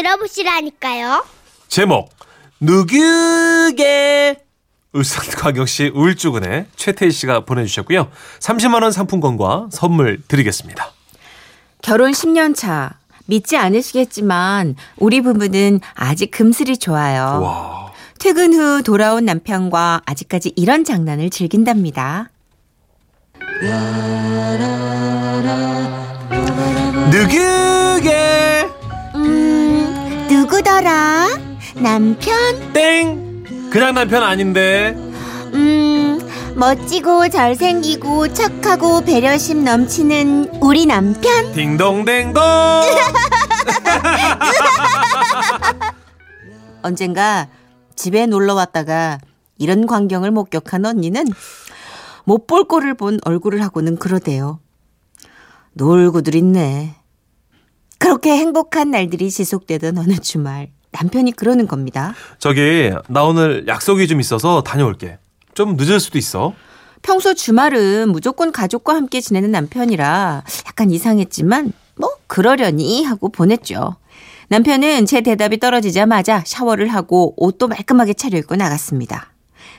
들어보시라니까요. 제목 누구게 울산광역시 울주군의 최태희 씨가 보내주셨고요. 30만 원 상품권과 선물 드리겠습니다. 결혼 10년 차. 믿지 않으시겠지만 우리 부부는 아직 금슬이 좋아요. 와. 퇴근 후 돌아온 남편과 아직까지 이런 장난을 즐긴답니다. 누구게 음, 누구더라? 남편? 땡 그냥 남편 아닌데 음, 멋지고 잘생기고 착하고 배려심 넘치는 우리 남편? 딩동댕동 언젠가 집에 놀러 왔다가 이런 광경을 목격한 언니는 못 볼 꼴을 본 얼굴을 하고는 그러대요. 놀고들 있네. 그렇게 행복한 날들이 지속되던 어느 주말 남편이 그러는 겁니다. 저기 나 오늘 약속이 좀 있어서 다녀올게 좀 늦을 수도 있어 평소 주말은 무조건 가족과 함께 지내는 남편이라 약간 이상했지만 뭐 그러려니 하고 보냈죠. 남편은 제 대답이 떨어지자마자 샤워를 하고 옷도 말끔하게 차려입고 나갔습니다.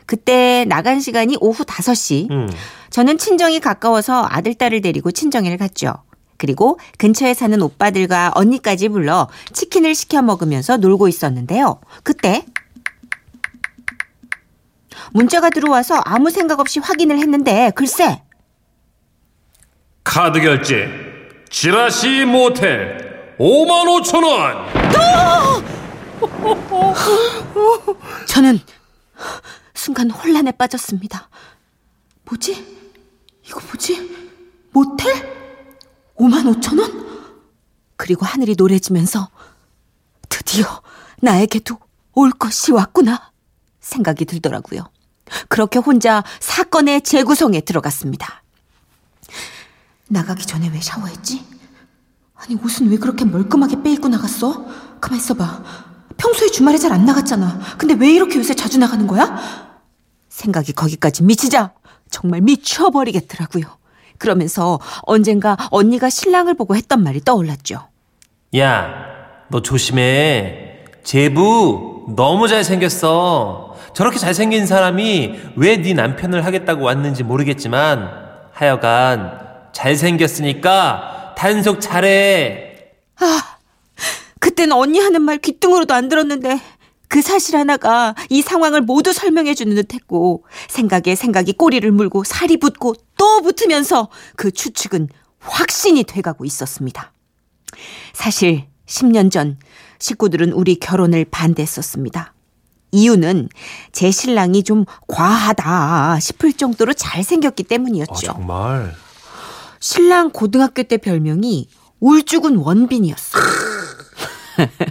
그때 나간 시간이 오후 5시. 음. 저는 친정이 가까워서 아들, 딸을 데리고 친정에를 갔죠. 그리고 근처에 사는 오빠들과 언니까지 불러 치킨을 시켜 먹으면서 놀고 있었는데요. 그때 문자가 들어와서 아무 생각 없이 확인을 했는데 글쎄 카드 결제 지라시 모텔 5만 5천 원 저는 순간 혼란에 빠졌습니다. 뭐지? 이거 뭐지? 모텔? 5만 5천 원? 그리고 하늘이 노래지면서 드디어 나에게도 올 것이 왔구나 생각이 들더라고요. 그렇게 혼자 사건의 재구성에 들어갔습니다. 나가기 전에 왜 샤워했지? 아니 옷은 왜 그렇게 멀끔하게 빼입고 나갔어? 가만 있어봐. 평소에 주말에 잘 안 나갔잖아. 근데 왜 이렇게 요새 자주 나가는 거야? 생각이 거기까지 미치자 정말 미쳐버리겠더라고요. 그러면서 언젠가 언니가 신랑을 보고 했던 말이 떠올랐죠. 야, 너 조심해. 제부 너무 잘생겼어. 저렇게 잘생긴 사람이 왜 네 남편을 하겠다고 왔는지 모르겠지만 하여간 잘생겼으니까 단속 잘해. 아, 그땐 언니 하는 말 귀뚱으로도 안 들었는데 그 사실 하나가 이 상황을 모두 설명해 주는 듯 했고 생각에 생각이 꼬리를 물고 살이 붙고 또 붙으면서 그 추측은 확신이 돼가고 있었습니다. 사실 10년 전 식구들은 우리 결혼을 반대했었습니다. 이유는 제 신랑이 좀 과하다 싶을 정도로 잘생겼기 아, 때문이었죠. 정말. 신랑 고등학교 때 별명이 울주군 원빈이었어.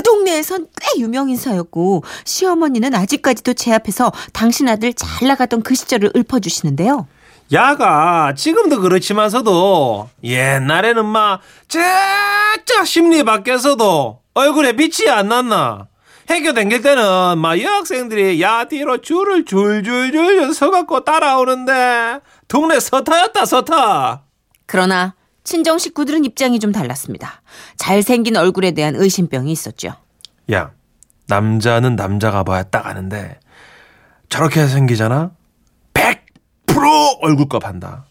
그 동네에선 꽤 유명 인사였고 시어머니는 아직까지도 제 앞에서 당신 아들 잘 나가던 그 시절을 읊어주시는데요. 야가 지금도 그렇지만서도 옛날에는 막 쫙쫙 심리 밖에서도 얼굴에 빛이 안 났나. 해교 댕길 때는 막 여학생들이 야 뒤로 줄을 줄줄줄 서갖고 따라오는데 동네 서타였다 서타. 그러나 친정 식구들은 입장이 좀 달랐습니다. 잘생긴 얼굴에 대한 의심병이 있었죠. 야 남자는 남자가 봐야 딱 아는데 저렇게 생기잖아 100% 얼굴값 한다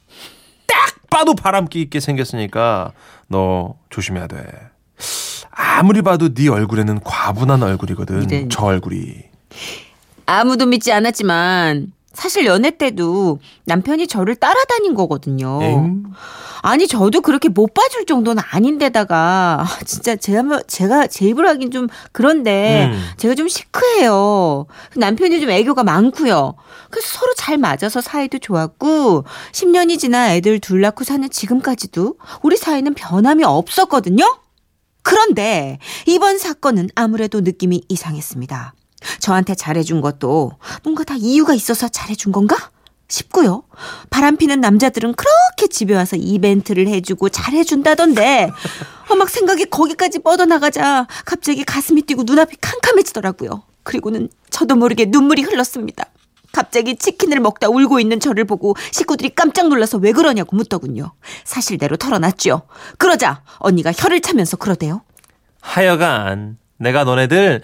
딱 봐도 바람기 있게 생겼으니까 너 조심해야 돼 아무리 봐도 네 얼굴에는 과분한 얼굴이거든 이런. 저 얼굴이 아무도 믿지 않았지만 사실 연애 때도 남편이 저를 따라다닌 거거든요. 엥? 아니 저도 그렇게 못 봐줄 정도는 아닌데다가 아, 진짜 제가 제가 제 입을 하긴 좀 그런데 음. 제가 좀 시크해요. 남편이 좀 애교가 많고요. 그래서 서로 잘 맞아서 사이도 좋았고 10년이 지나 애들 둘 낳고 사는 지금까지도 우리 사이는 변함이 없었거든요. 그런데 이번 사건은 아무래도 느낌이 이상했습니다. 저한테 잘해준 것도 뭔가 다 이유가 있어서 잘해준 건가? 싶고요. 바람피는 남자들은 그렇게 집에 와서 이벤트를 해주고 잘해준다던데, 어, 막 생각이 거기까지 뻗어나가자 갑자기 가슴이 뛰고 눈앞이 캄캄해지더라고요. 그리고는 저도 모르게 눈물이 흘렀습니다. 갑자기 치킨을 먹다 울고 있는 저를 보고 식구들이 깜짝 놀라서 왜 그러냐고 묻더군요. 사실대로 털어놨죠. 그러자 언니가 혀를 차면서 그러대요. 하여간 내가 너네들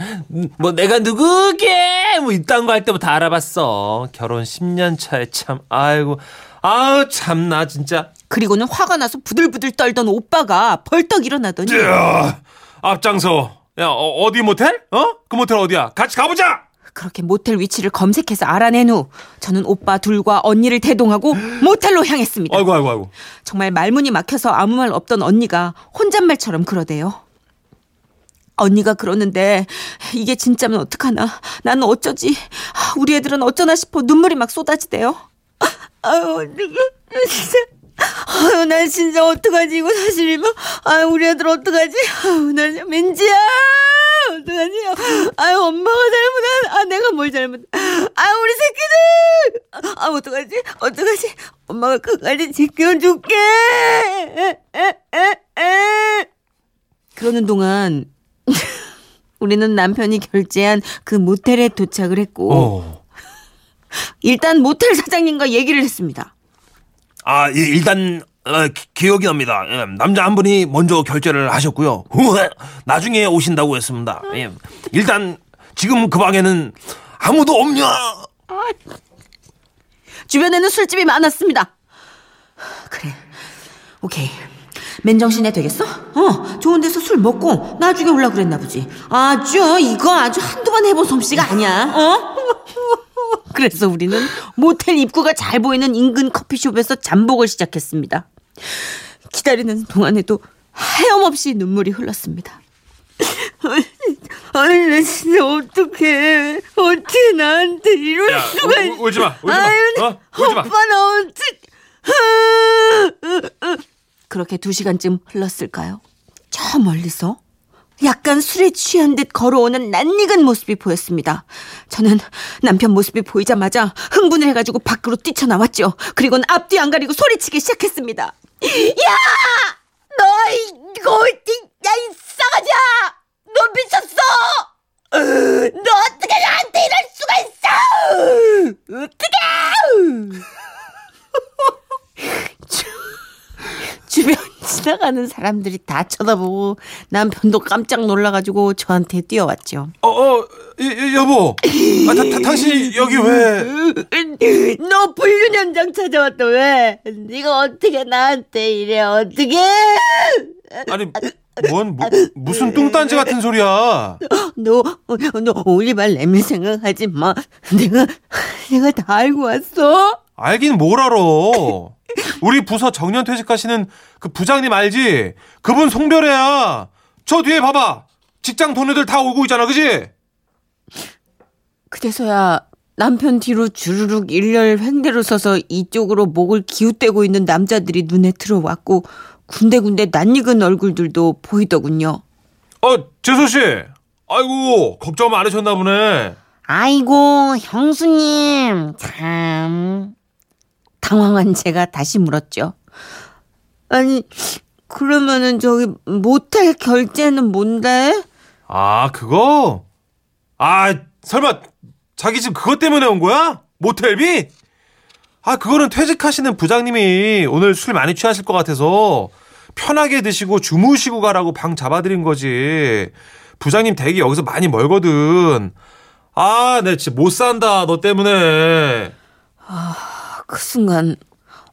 뭐 내가 누구게 뭐 이딴 거 할 때부터 알아봤어. 결혼 10년 차에 참 아이고 아우 참나 진짜. 그리고는 화가 나서 부들부들 떨던 오빠가 벌떡 일어나더니 야, 앞장서. 야 어, 디 모텔? 어? 그 모텔 어디야? 같이 가보자. 그렇게 모텔 위치를 검색해서 알아낸 후 저는 오빠 둘과 언니를 대동하고 모텔로 향했습니다. 아이고 아이고 아이고. 정말 말문이 막혀서 아무 말 없던 언니가 혼잣말처럼 그러대요. 언니가 그러는데 이게 진짜면 어떡하나? 나는 어쩌지? 아, 우리 애들은 어쩌나 싶어 눈물이 막 쏟아지대요. 아유 진짜. 아유 난 진짜 어떡하지? 이거 사실이면 아유 우리 애들 어떡하지? 아유 난 민지야. 어떡하지? 아유 엄마가 잘못한 아 내가 뭘 잘못. 아유 우리 새끼들. 아 어떡하지? 어떡하지? 엄마가 끝까지 지켜줄게. 그러는 동안 우리는 남편이 결제한 그 모텔에 도착을 했고 어. 일단 모텔 사장님과 얘기를 했습니다. 아, 예, 일단 어, 기, 기억이 납니다. 예, 남자 한 분이 먼저 결제를 하셨고요. 후에 나중에 오신다고 했습니다. 예, 일단 지금 그 방에는 아무도 없냐? 주변에는 술집이 많았습니다. 그래, 오케이. 맨정신에 되겠어? 어, 좋은 데서 술 먹고 나중에 올라 그랬나 보지. 아주 이거 아주 한두 번 해본 솜씨가 아니야. 어? 그래서 우리는 모텔 입구가 잘 보이는 인근 커피숍에서 잠복을 시작했습니다. 기다리는 동안에도 하염없이 눈물이 흘렀습니다. 아니, 나 진짜 어떡해. 어떻게 나한테 이럴 야, 수가 우, 우, 울지 마, 울지 마. 아유, 어? 울지 마. 오빠 나 어떡 그렇게 두 시간쯤 흘렀을까요? 저 멀리서 약간 술에 취한 듯 걸어오는 낯익은 모습이 보였습니다. 저는 남편 모습이 보이자마자 흥분을 해가지고 밖으로 뛰쳐나왔죠. 그리고는 앞뒤 안 가리고 소리치기 시작했습니다. 야! 너 이거 야 이 싸가지야! 너 미쳤어! 너 어떻게 나한테 이럴 수가 있어! 어떻게! 주변 지나가는 사람들이 다 쳐다보고 남편도 깜짝 놀라가지고 저한테 뛰어왔죠. 어, 어, 이, 이, 여보. 아, 다, 다, 당신이 여기 왜? 너 불륜 현장 찾아왔다 왜? 네가 어떻게 나한테 이래 어떻게? 아니, 뭔, 무, 무슨 뚱딴지 같은 소리야. 너너 올리발 내밀 생각하지 마. 내가 내가 다 알고 왔어. 알긴 뭘 알아. 우리 부서 정년 퇴직하시는 그 부장님 알지? 그분 송별회야. 저 뒤에 봐봐. 직장 동료들 다 오고 있잖아, 그지? 그래서야 남편 뒤로 주르륵 일렬 횡대로 서서 이쪽으로 목을 기웃대고 있는 남자들이 눈에 들어왔고 군데군데 낯익은 얼굴들도 보이더군요. 어, 재수 씨. 아이고, 걱정 많으셨나 보네. 아이고 형수님 참 당황한 제가 다시 물었죠. 아니 그러면은 저기 모텔 결제는 뭔데? 아, 그거? 아, 설마 자기 집 그것 때문에 온 거야? 모텔비? 아, 그거는 퇴직하시는 부장님이 오늘 술 많이 취하실 것 같아서 편하게 드시고 주무시고 가라고 방 잡아드린 거지. 부장님 댁이 여기서 많이 멀거든. 아, 내 진짜 못 산다, 너 때문에. 그 순간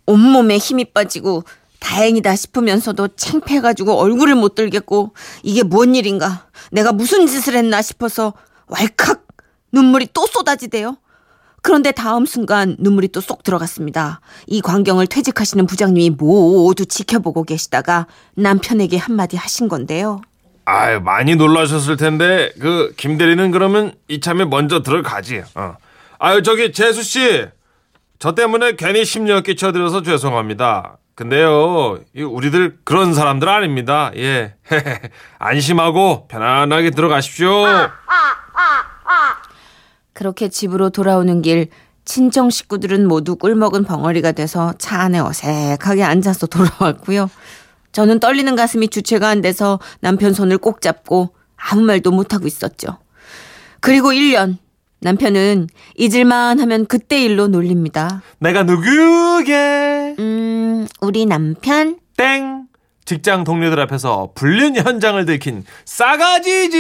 온몸에 힘이 빠지고 다행이다 싶으면서도 창피해가지고 얼굴을 못 들겠고 이게 뭔 일인가 내가 무슨 짓을 했나 싶어서 왈칵 눈물이 또 쏟아지대요. 그런데 다음 순간 눈물이 또 쏙 들어갔습니다. 이 광경을 퇴직하시는 부장님이 모두 지켜보고 계시다가 남편에게 한마디 하신 건데요. 아유, 많이 놀라셨을 텐데, 그, 김대리는 그러면 이참에 먼저 들어가지. 어. 아유, 저기, 재수 씨. 저 때문에 괜히 심려 끼쳐드려서 죄송합니다. 근데요, 이 우리들 그런 사람들 아닙니다. 예. 안심하고 편안하게 들어가십시오. 그렇게 집으로 돌아오는 길 친정 식구들은 모두 꿀먹은 벙어리가 돼서 차 안에 어색하게 앉아서 돌아왔고요. 저는 떨리는 가슴이 주체가 안 돼서 남편 손을 꼭 잡고 아무 말도 못하고 있었죠. 그리고 1년 남편은 잊을만 하면 그때 일로 놀립니다. 내가 누구게? 음, 우리 남편? 땡. 직장 동료들 앞에서 불륜 현장을 들킨 싸가지지.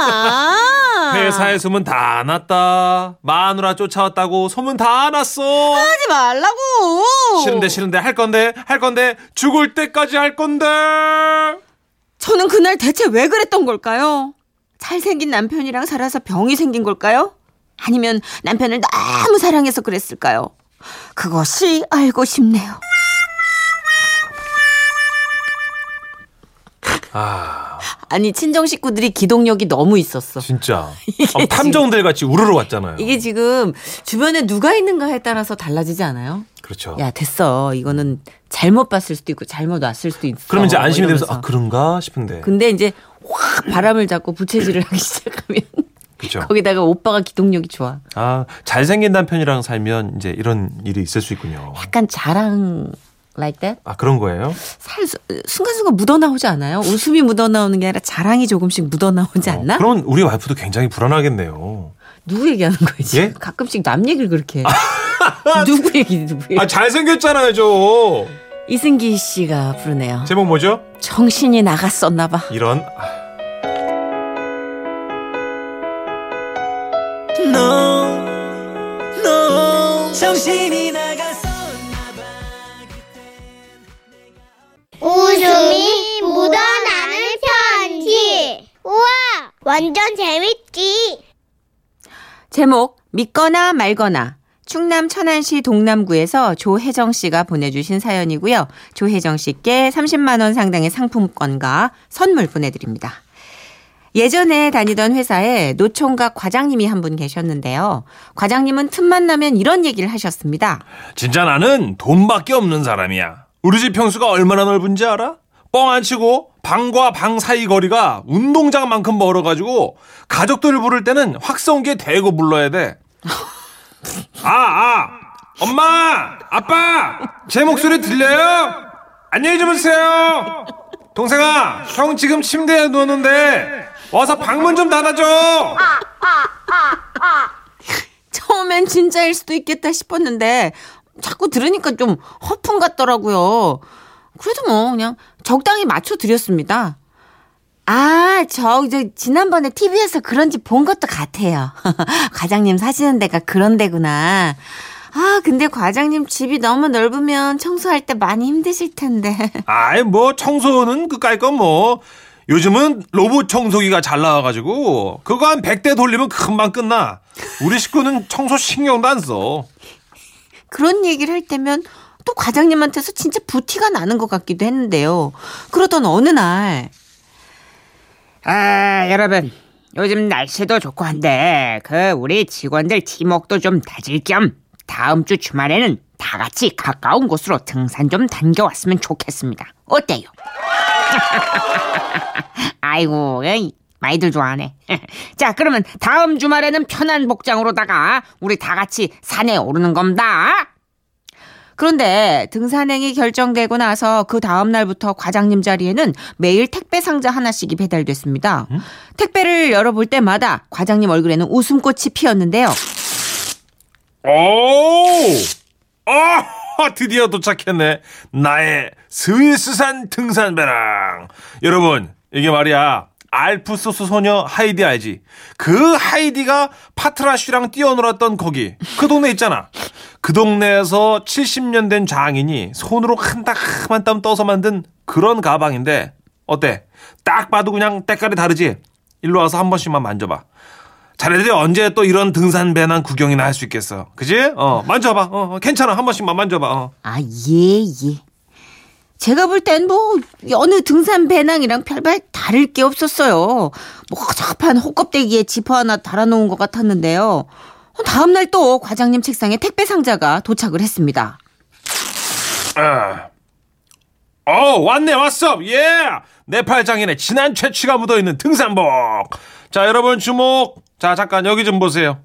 하지마. 회사에 소문 다 났다. 마누라 쫓아왔다고 소문 다 났어. 하지 말라고. 싫은데 싫은데 할 건데 할 건데 죽을 때까지 할 건데. 저는 그날 대체 왜 그랬던 걸까요? 잘생긴 남편이랑 살아서 병이 생긴 걸까요? 아니면 남편을 너무 사랑해서 그랬을까요? 그것이 알고 싶네요. 아 아니 친정 식구들이 기동력이 너무 있었어. 진짜 아, 탐정들 같이 우르르 왔잖아요. 이게 지금 주변에 누가 있는가에 따라서 달라지지 않아요? 그렇죠. 야 됐어. 이거는 잘못 봤을 수도 있고 잘못 왔을 수도 있어. 그러면 이제 안심이 되면서. 아 그런가 싶은데. 근데 이제 확 바람을 잡고 부채질을 하기 시작하면 그렇죠. 거기다가 오빠가 기동력이 좋아. 아 잘생긴 남편이랑 살면 이제 이런 일이 있을 수 있군요. 약간 자랑 like that? 아 그런 거예요? 살 수- 순간순간 묻어나오지 않아요? 웃음이 묻어나오는 게 아니라 자랑이 조금씩 묻어나오지 않나? 어, 그러면 우리 와이프도 굉장히 불안하겠네요. 누구 얘기하는 거지? 예? 가끔씩 남 얘기를 그렇게 해. 누구 얘기 누구 얘기? 아 잘생겼잖아요, 저. 이승기 씨가 부르네요. 제목 뭐죠? 정신이 나갔었나 봐. 이런. 아, 웃음이 묻어나는 편지. 우와, 완전 재밌지. 제목 믿거나 말거나 충남 천안시 동남구에서 조혜정 씨가 보내주신 사연이고요. 조혜정 씨께 30만 원 상당의 상품권과 선물 보내드립니다. 예전에 다니던 회사에 노총각 과장님이 한 분 계셨는데요. 과장님은 틈만 나면 이런 얘기를 하셨습니다. 진짜 나는 돈밖에 없는 사람이야. 우리 집 평수가 얼마나 넓은지 알아? 뻥 안 치고 방과 방 사이 거리가 운동장만큼 멀어가지고 가족들 부를 때는 확성기에 대고 불러야 돼. 아, 아, 엄마, 아빠, 제 목소리 들려요? 안녕히 주무세요. 동생아, 형 지금 침대에 누웠는데 와서 방문 좀 닫아줘. 처음엔 진짜일 수도 있겠다 싶었는데 자꾸 들으니까 좀 허풍 같더라고요. 그래도 뭐 그냥 적당히 맞춰 드렸습니다. 아, 저, 저, 지난번에 TV에서 그런지 본 것도 같아요. 과장님 사시는 데가 그런 데구나. 아, 근데 과장님 집이 너무 넓으면 청소할 때 많이 힘드실 텐데. 아이 뭐 청소는 그까이 건 뭐 요즘은 로봇 청소기가 잘 나와가지고 그거 한 100대 돌리면 금방 끝나 우리 식구는 청소 신경도 안 써 그런 얘기를 할 때면 또 과장님한테서 진짜 부티가 나는 것 같기도 했는데요. 그러던 어느 날, 아, 여러분. 요즘 날씨도 좋고 한데 그 우리 직원들 팀워크도 좀 다질 겸 다음 주 주말에는 다 같이 가까운 곳으로 등산 좀 다녀왔으면 좋겠습니다. 어때요? 아이고, 에이, 많이들 좋아하네. 자, 그러면 다음 주말에는 편한 복장으로다가 우리 다 같이 산에 오르는 겁니다. 그런데 등산행이 결정되고 나서 그 다음 날부터 과장님 자리에는 매일 택배 상자 하나씩이 배달됐습니다. 택배를 열어볼 때마다 과장님 얼굴에는 웃음꽃이 피었는데요. 오! 아, 드디어 도착했네. 나의 스위스산 등산배랑. 여러분, 이게 말이야. 알프소스 소녀 하이디 알지? 그 하이디가 파트라쉬랑 뛰어놀았던 거기. 그 동네 있잖아. 그 동네에서 70년 된 장인이 손으로 한땀 한 땀 떠서 만든 그런 가방인데, 어때? 딱 봐도 그냥 때깔이 다르지? 일로 와서 한 번씩만 만져봐. 자네들이 언제 또 이런 등산 배낭 구경이나 할 수 있겠어. 그지? 어, 만져봐. 어, 어, 괜찮아. 한 번씩만 만져봐. 어. 아, 예, 예. 제가 볼 땐 뭐 어느 등산 배낭이랑 별반 다를 게 없었어요. 뭐 허접한 호껍데기에 지퍼 하나 달아놓은 것 같았는데요. 다음 날 또 과장님 책상에 택배 상자가 도착을 했습니다. 아. 어, 왔네, 왔어. 예! 네팔 장인의 진한 채취가 묻어있는 등산복. 자, 여러분 주목. 자, 잠깐 여기 좀 보세요.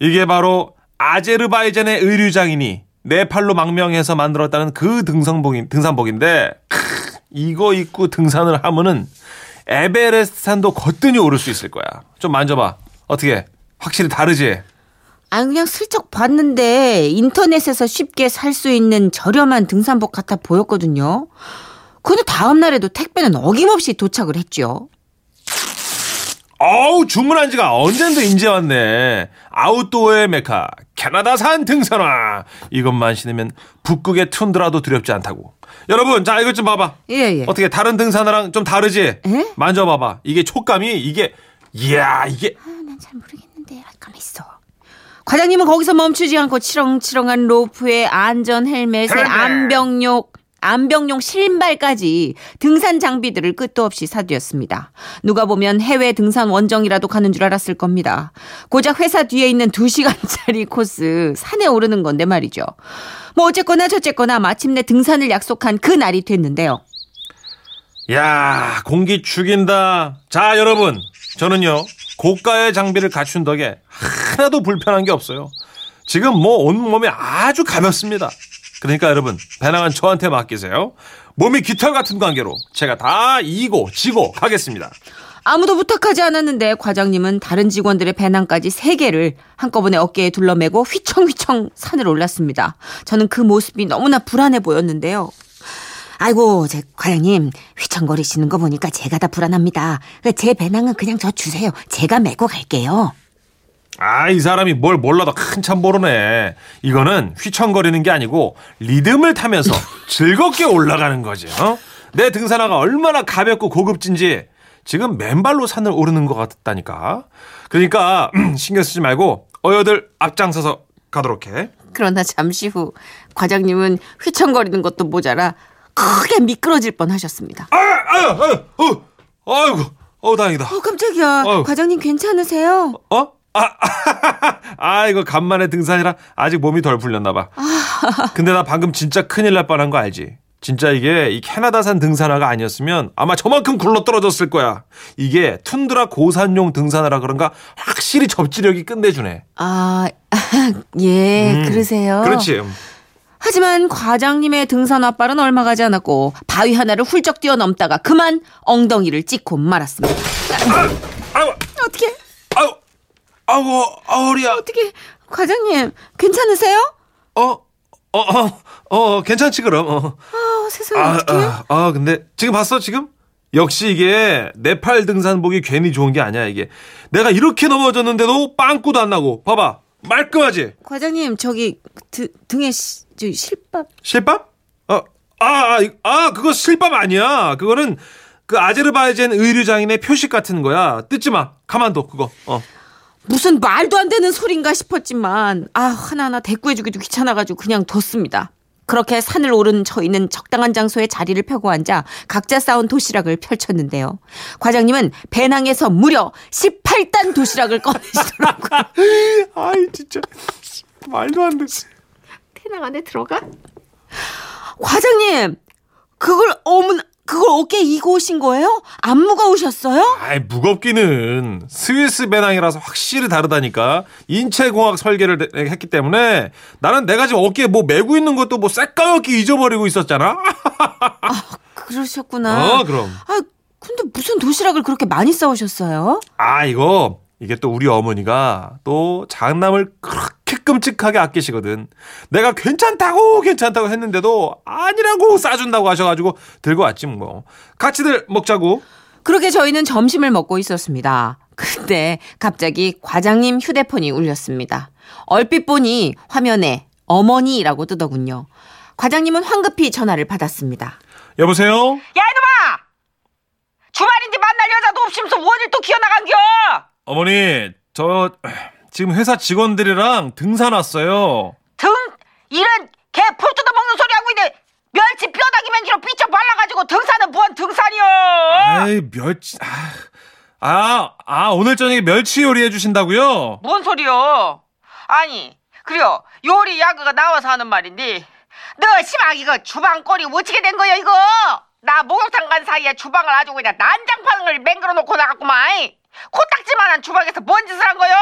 이게 바로 아제르바이잔의 의류 장인이 네팔로 망명해서 만들었다는 그 등산복인, 등산복인데, 크, 이거 입고 등산을 하면은 에베레스트 산도 거뜬히 오를 수 있을 거야. 좀 만져봐. 어떻게? 확실히 다르지? 아 그냥 슬쩍 봤는데 인터넷에서 쉽게 살 수 있는 저렴한 등산복 같아 보였거든요. 근데 다음 날에도 택배는 어김없이 도착을 했죠. 어우 주문한 지가 언젠데 인제 왔네 아웃도어의 메카 캐나다산 등산화 이것만 신으면 북극의 툰드라도 두렵지 않다고 여러분 자 이것 좀 봐봐 예, 예. 어떻게 다른 등산화랑 좀 다르지 에? 만져봐봐 이게 촉감이 이게 이야 이게 난잘 모르겠는데 아, 가만 있어. 과장님은 거기서 멈추지 않고 치렁치렁한 로프에 안전 헬멧에 헬멧. 안병용 안병용 신발까지 등산 장비들을 끝도 없이 사두었습니다. 누가 보면 해외 등산 원정이라도 가는 줄 알았을 겁니다. 고작 회사 뒤에 있는 2시간짜리 코스 산에 오르는 건데 말이죠. 뭐 어쨌거나 저쨌거나 마침내 등산을 약속한 그 날이 됐는데요. 야 공기 죽인다 자 여러분 저는요 고가의 장비를 갖춘 덕에 하나도 불편한 게 없어요 지금 뭐 온몸이 아주 가볍습니다 그러니까 여러분 배낭은 저한테 맡기세요 몸이 깃털 같은 관계로 제가 다 이고 지고 가겠습니다 아무도 부탁하지 않았는데 과장님은 다른 직원들의 배낭까지 세 개를 한꺼번에 어깨에 둘러매고 휘청휘청 산을 올랐습니다. 저는 그 모습이 너무나 불안해 보였는데요. 아이고, 제 과장님 휘청거리시는 거 보니까 제가 다 불안합니다. 제 배낭은 그냥 저 주세요. 제가 메고 갈게요. 아 이 사람이 뭘 몰라도 한참 모르네 이거는 휘청거리는 게 아니고 리듬을 타면서 즐겁게 올라가는 거지 어? 내 등산화가 얼마나 가볍고 고급진지 지금 맨발로 산을 오르는 것 같다니까 그러니까 신경 쓰지 말고 어여들 앞장서서 가도록 해 그러나 잠시 후 과장님은 휘청거리는 것도 모자라 크게 미끄러질 뻔하셨습니다. 아, 아유, 아유, 어, 아이고, 어, 다행이다. 어 깜짝이야. 어휴. 과장님 괜찮으세요? 어? 아, 아, 이거 간만에 등산이라 아직 몸이 덜 풀렸나 봐. 근데 나 방금 진짜 큰일 날 뻔한 거 알지? 진짜 이게 이 캐나다산 등산화가 아니었으면 아마 저만큼 굴러 떨어졌을 거야. 이게 툰드라 고산용 등산화라 그런가 확실히 접지력이 끝내주네. 아, 예, 그러세요. 음. 그렇지. 하지만 과장님의 등산 앞발은 얼마 가지 않았고 바위 하나를 훌쩍 뛰어넘다가 그만 엉덩이를 찍고 말았습니다. 아유, 어떻게 아우, 아우리야. 어떻게 과장님 괜찮으세요? 어, 어, 어, 어, 괜찮지 그럼. 어. 아 세상에 아, 어떻게? 아, 아, 근데 지금 봤어 지금? 역시 이게 네팔 등산복이 괜히 좋은 게 아니야 이게. 내가 이렇게 넘어졌는데도 빵꾸도 안 나고. 봐봐. 말끔하지? 과장님 저기 드, 등에 시, 저 실밥 실밥? 어, 아, 아, 이- 아, 그거 실밥 아니야. 그거는 그 아제르바이잔 의류 장인의 표식 같은 거야. 뜯지 마. 가만둬 그거. 어. 무슨 말도 안 되는 소린가 싶었지만 아 하나하나 대꾸해주기도 귀찮아가지고 그냥 뒀습니다. 그렇게 산을 오른 저희는 적당한 장소에 자리를 펴고 앉아 각자 싸운 도시락을 펼쳤는데요. 과장님은 배낭에서 무려 18단 도시락을 꺼내시더라고요. 아이 진짜 말도 안 돼. 배낭 안에 들어가? 과장님, 그걸 어머나 그걸 어깨에 이고 오신 거예요? 안 무거우셨어요? 아이 무겁기는 스위스 배낭이라서 확실히 다르다니까 인체공학 설계를 내- 했기 때문에 나는 내가 지금 어깨에 뭐 메고 있는 것도 뭐 새까맣게 잊어버리고 있었잖아 그러셨구나. 어 그럼 아, 근데 무슨 도시락을 그렇게 많이 싸우셨어요? 아 이거 이게 또 우리 어머니가 또 장남을 그렇게 끔찍하게 아끼시거든 내가 괜찮다고 괜찮다고 했는데도 아니라고 싸준다고 하셔가지고 들고 왔지 뭐 같이들 먹자고 그렇게 저희는 점심을 먹고 있었습니다. 근데 갑자기 과장님 휴대폰이 울렸습니다. 얼핏 보니 화면에 어머니라고 뜨더군요. 과장님은 황급히 전화를 받았습니다. 여보세요 야 이놈아! 주말인데 만날 여자도 없으면서 원일 또 기어나간겨! 어머니 저 지금 회사 직원들이랑 등산 왔어요. 등? 이런 개풀 뜯어먹는 소리 하고 있네. 멸치 뼈다귀 맨지로 삐쩍 발라가지고 등산은 뭔 등산이여? 아이 멸치 아, 아, 아 오늘 저녁에 멸치 요리 해주신다고요? 뭔 소리여? 아니 그래요. 요리 야그가 나와서 하는 말인데 너 심하게 이거 주방 꼴이 어떻게 된 거야 이거? 나 목욕탕 간 사이에 주방을 아주 그냥 난장판을 맹글어 놓고 나갔구만. 코딱지만한 주방에서 뭔 짓을 한 거요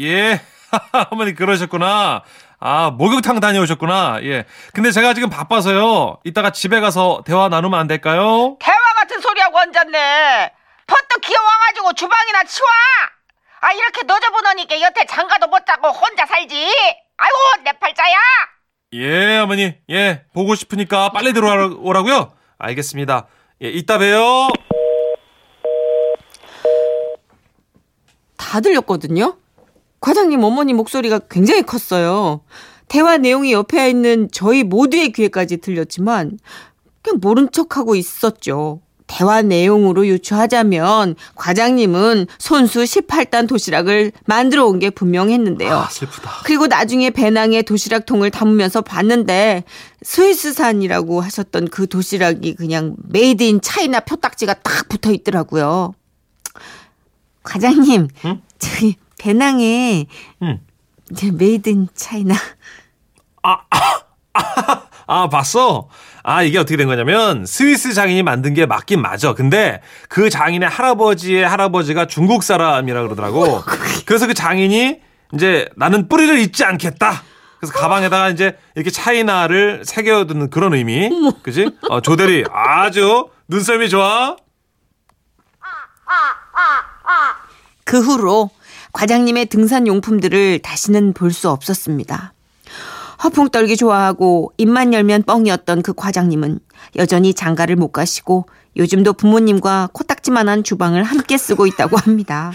예 어머니 그러셨구나 아 목욕탕 다녀오셨구나 예 근데 제가 지금 바빠서요 이따가 집에 가서 대화 나누면 안 될까요? 대화 같은 소리하고 앉았네. 퍼뜩 기어와가지고 주방이나 치워. 아 이렇게 늦어보너니까 여태 장가도 못 자고 혼자 살지. 아이고 내 팔자야. 예 어머니 예 보고 싶으니까 빨리 들어오라고요 알겠습니다. 예, 이따 봬요. 다 들렸거든요. 과장님 어머니 목소리가 굉장히 컸어요. 대화 내용이 옆에 있는 저희 모두의 귀에까지 들렸지만 그냥 모른 척하고 있었죠. 대화 내용으로 유추하자면 과장님은 손수 18단 도시락을 만들어 온 게 분명했는데요. 아, 슬프다. 그리고 나중에 배낭에 도시락통을 담으면서 봤는데 스위스산이라고 하셨던 그 도시락이 그냥 made in China 표딱지가 딱 붙어 있더라고요. 과장님, 응? 저기 배낭에 응. 이제 made in China 아, 봤어? 아, 이게 어떻게 된 거냐면, 스위스 장인이 만든 게 맞긴 맞아. 근데 그 장인의 할아버지의 할아버지가 중국 사람이라 그러더라고. 그래서 그 장인이 이제 나는 뿌리를 잊지 않겠다. 그래서 가방에다가 이제 이렇게 차이나를 새겨두는 그런 의미. 그지? 어, 조대리 아주 눈썰미 좋아. 그 후로 과장님의 등산 용품들을 다시는 볼 수 없었습니다. 허풍 떨기 좋아하고 입만 열면 뻥이었던 그 과장님은 여전히 장가를 못 가시고 요즘도 부모님과 코딱지만한 주방을 함께 쓰고 있다고 합니다.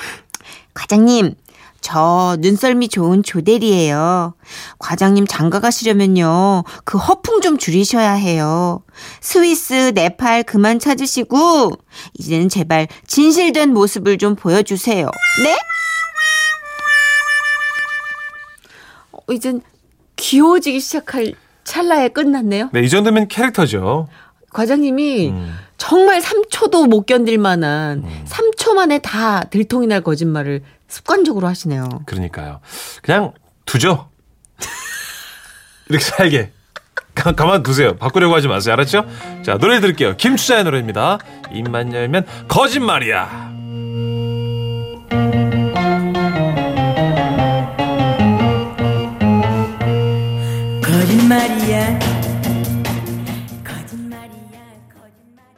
과장님, 저 눈썰미 좋은 조대리예요. 과장님 장가 가시려면요. 그 허풍 좀 줄이셔야 해요. 스위스, 네팔 그만 찾으시고 이제는 제발 진실된 모습을 좀 보여주세요. 네? 이젠 귀여워지기 시작할 찰나에 끝났네요. 네, 이 정도면 캐릭터죠. 과장님이 음. 정말 3초도 못 견딜 만한 3초 만에 다 들통이 날 거짓말을 습관적으로 하시네요. 그러니까요. 그냥 두죠. 이렇게 살게. 가, 가만 두세요. 바꾸려고 하지 마세요. 알았죠? 자, 노래 들을게요. 김추자의 노래입니다. 입만 열면. 거짓말이야